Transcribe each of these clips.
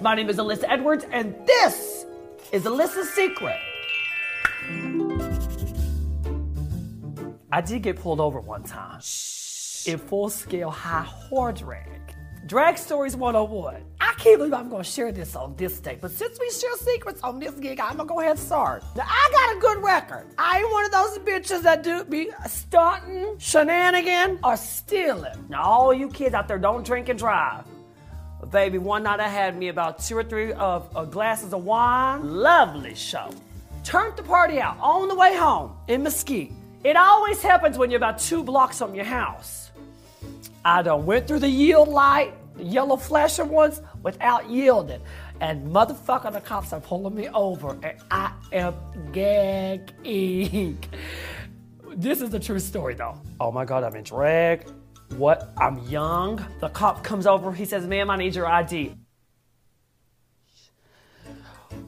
My name is Alyssa Edwards, and this is Alyssa's Secret. I did get pulled over one time in full scale high whore drag. Drag Stories 101. I can't believe I'm gonna share this on this day, but since we share secrets on this gig, I'm gonna go ahead and start. Now, I got a good record. I ain't one of those bitches that do be stunting, shenanigan, or stealing. Now, all you kids out there, don't drink and drive. Baby, one night I had me about two or three of uh, glasses of wine. Lovely show. Turned the party out on the way home in Mesquite. It always happens when you're about two blocks from your house. I done went through the yield light, the yellow flashing ones, without yielding. And motherfucker, the cops are pulling me over, and I am gagging. This is a true story, though. Oh my God, I'm in drag. What? I'm young. The cop comes over. He says, "Ma'am, I need your ID."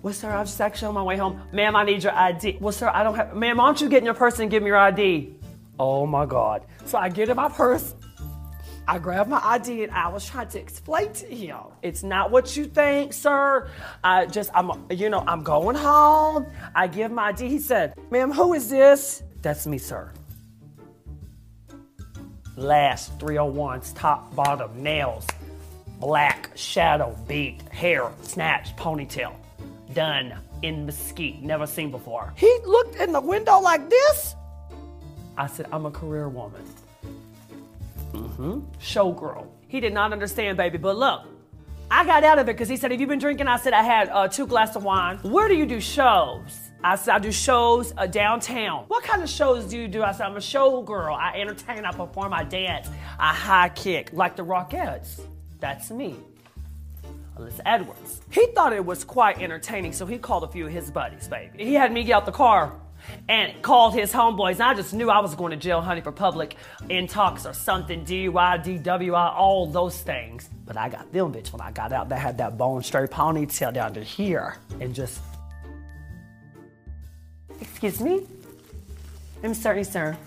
Well, sir, I was just actually on my way home. Ma'am, I need your ID. Well, sir, I don't have. Ma'am, why don't you get in your purse and give me your ID? Oh my God. So I get in my purse. I grab my ID and I was trying to explain to him. It's not what you think, sir. I just, I'm, you know, I'm going home. I give my ID. He said, ma'am, who is this? That's me, sir. Last 301s, top, bottom, nails, black, shadow, beat, hair, snatch, ponytail. Done in Mesquite, never seen before. He looked in the window like this. I said, I'm a career woman. Mm-hmm. Showgirl. He did not understand, baby, but look, I got out of it because he said, Have you been drinking? I said, I had uh, two glasses of wine. Where do you do shows? I I do shows uh, downtown. What kind of shows do you do? I said, I'm a show girl. I entertain, I perform, I dance, I high kick, like the Rockettes. That's me. Alyssa Edwards. He thought it was quite entertaining, so he called a few of his buddies, baby. He had me get out the car and called his homeboys. And I just knew I was going to jail, honey, for public intox or something, DUI, DWI, all those things. But I got them bitch when I got out. That had that bone straight ponytail down to here and just. Excuse me? I'm sorry, sir.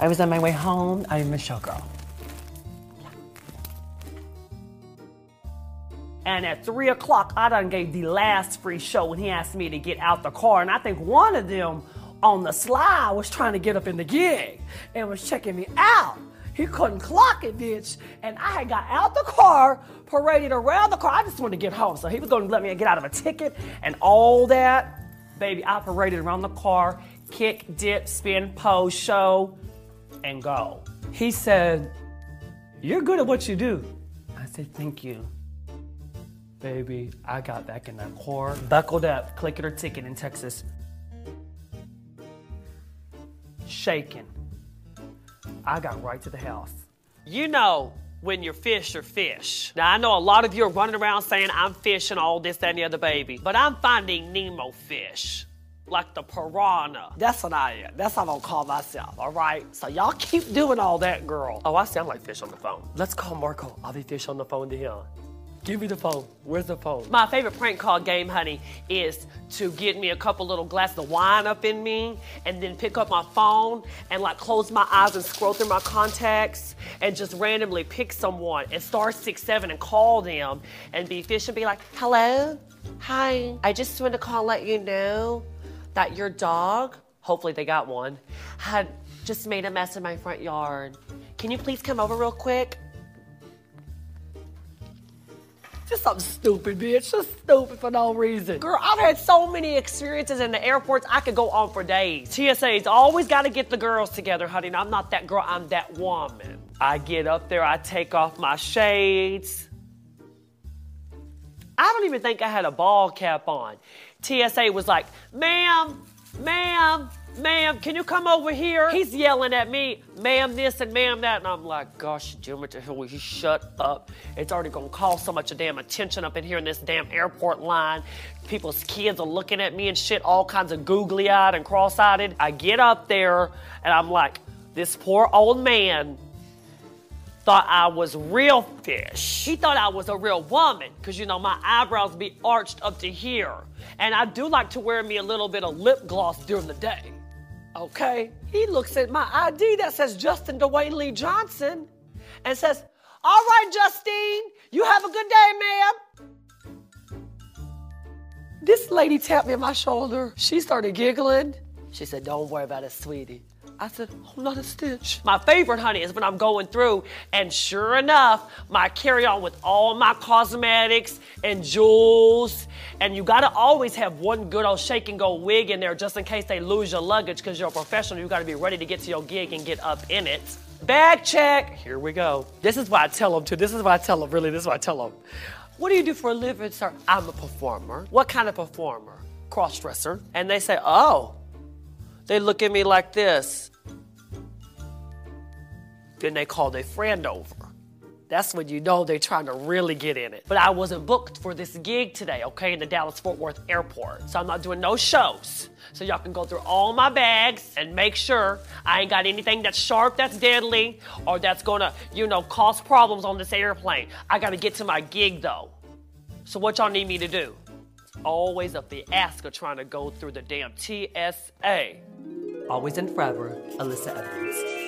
I was on my way home. I'm a showgirl. And at three o'clock, I done gave the last free show when he asked me to get out the car. And I think one of them on the slide was trying to get up in the gig and was checking me out. He couldn't clock it, bitch. And I had got out the car, paraded around the car. I just wanted to get home. So he was to let me get out of a ticket and all that. Baby, I paraded around the car, kick, dip, spin, pose, show, and go. He said, You're good at what you do. I said, Thank you. Baby, I got back in that car, buckled up, clicking her ticket in Texas. Shaking. I got right to the house. You know when you're fish or fish. Now I know a lot of you are running around saying I'm fishing all this, that, and the other baby, but I'm finding Nemo fish. Like the piranha. That's what I am. That's what I'm gonna call myself, all right? So y'all keep doing all that, girl. Oh, I sound like fish on the phone. Let's call Marco. I'll be fish on the phone to him. Give me the phone. Where's the phone? My favorite prank call game, honey, is to get me a couple little glasses of wine up in me and then pick up my phone and like close my eyes and scroll through my contacts and just randomly pick someone and star six seven and call them and be fish and be like, hello, hi, I just want to call and let you know that your dog, hopefully they got one, had just made a mess in my front yard. Can you please come over real quick? Just something stupid, bitch. Just stupid for no reason. Girl, I've had so many experiences in the airports, I could go on for days. TSA's always got to get the girls together, honey. And I'm not that girl, I'm that woman. I get up there, I take off my shades. I don't even think I had a ball cap on. TSA was like, ma'am, ma'am, ma'am, can you come over here? He's yelling at me, ma'am this and ma'am that. And I'm like, gosh, the hell will you shut up? It's already gonna cause so much damn attention up in here in this damn airport line. People's kids are looking at me and shit, all kinds of googly eyed and cross eyed. I get up there and I'm like, this poor old man thought I was real fish. He thought I was a real woman because, you know, my eyebrows be arched up to here. And I do like to wear me a little bit of lip gloss during the day. Okay? He looks at my ID that says Justin Dwayne Lee Johnson and says, All right, Justine, you have a good day, ma'am. This lady tapped me on my shoulder. She started giggling. She said, Don't worry about it, sweetie. I said, Oh, not a stitch. My favorite, honey, is when I'm going through, and sure enough, my carry on with all my cosmetics and jewels. And you gotta always have one good old shake and go wig in there just in case they lose your luggage because you're a professional. You gotta be ready to get to your gig and get up in it. Bag check. Here we go. This is what I tell them too. This is what I tell them, really. This is what I tell them. What do you do for a living, sir? I'm a performer. What kind of performer? Cross dresser. And they say, Oh. They look at me like this. Then they call their friend over. That's when you know they're trying to really get in it. But I wasn't booked for this gig today, okay, in the Dallas Fort Worth airport. So I'm not doing no shows. So y'all can go through all my bags and make sure I ain't got anything that's sharp, that's deadly, or that's gonna, you know, cause problems on this airplane. I gotta get to my gig though. So what y'all need me to do? Always up a fiasco trying to go through the damn TSA. Always and forever, Alyssa Edwards.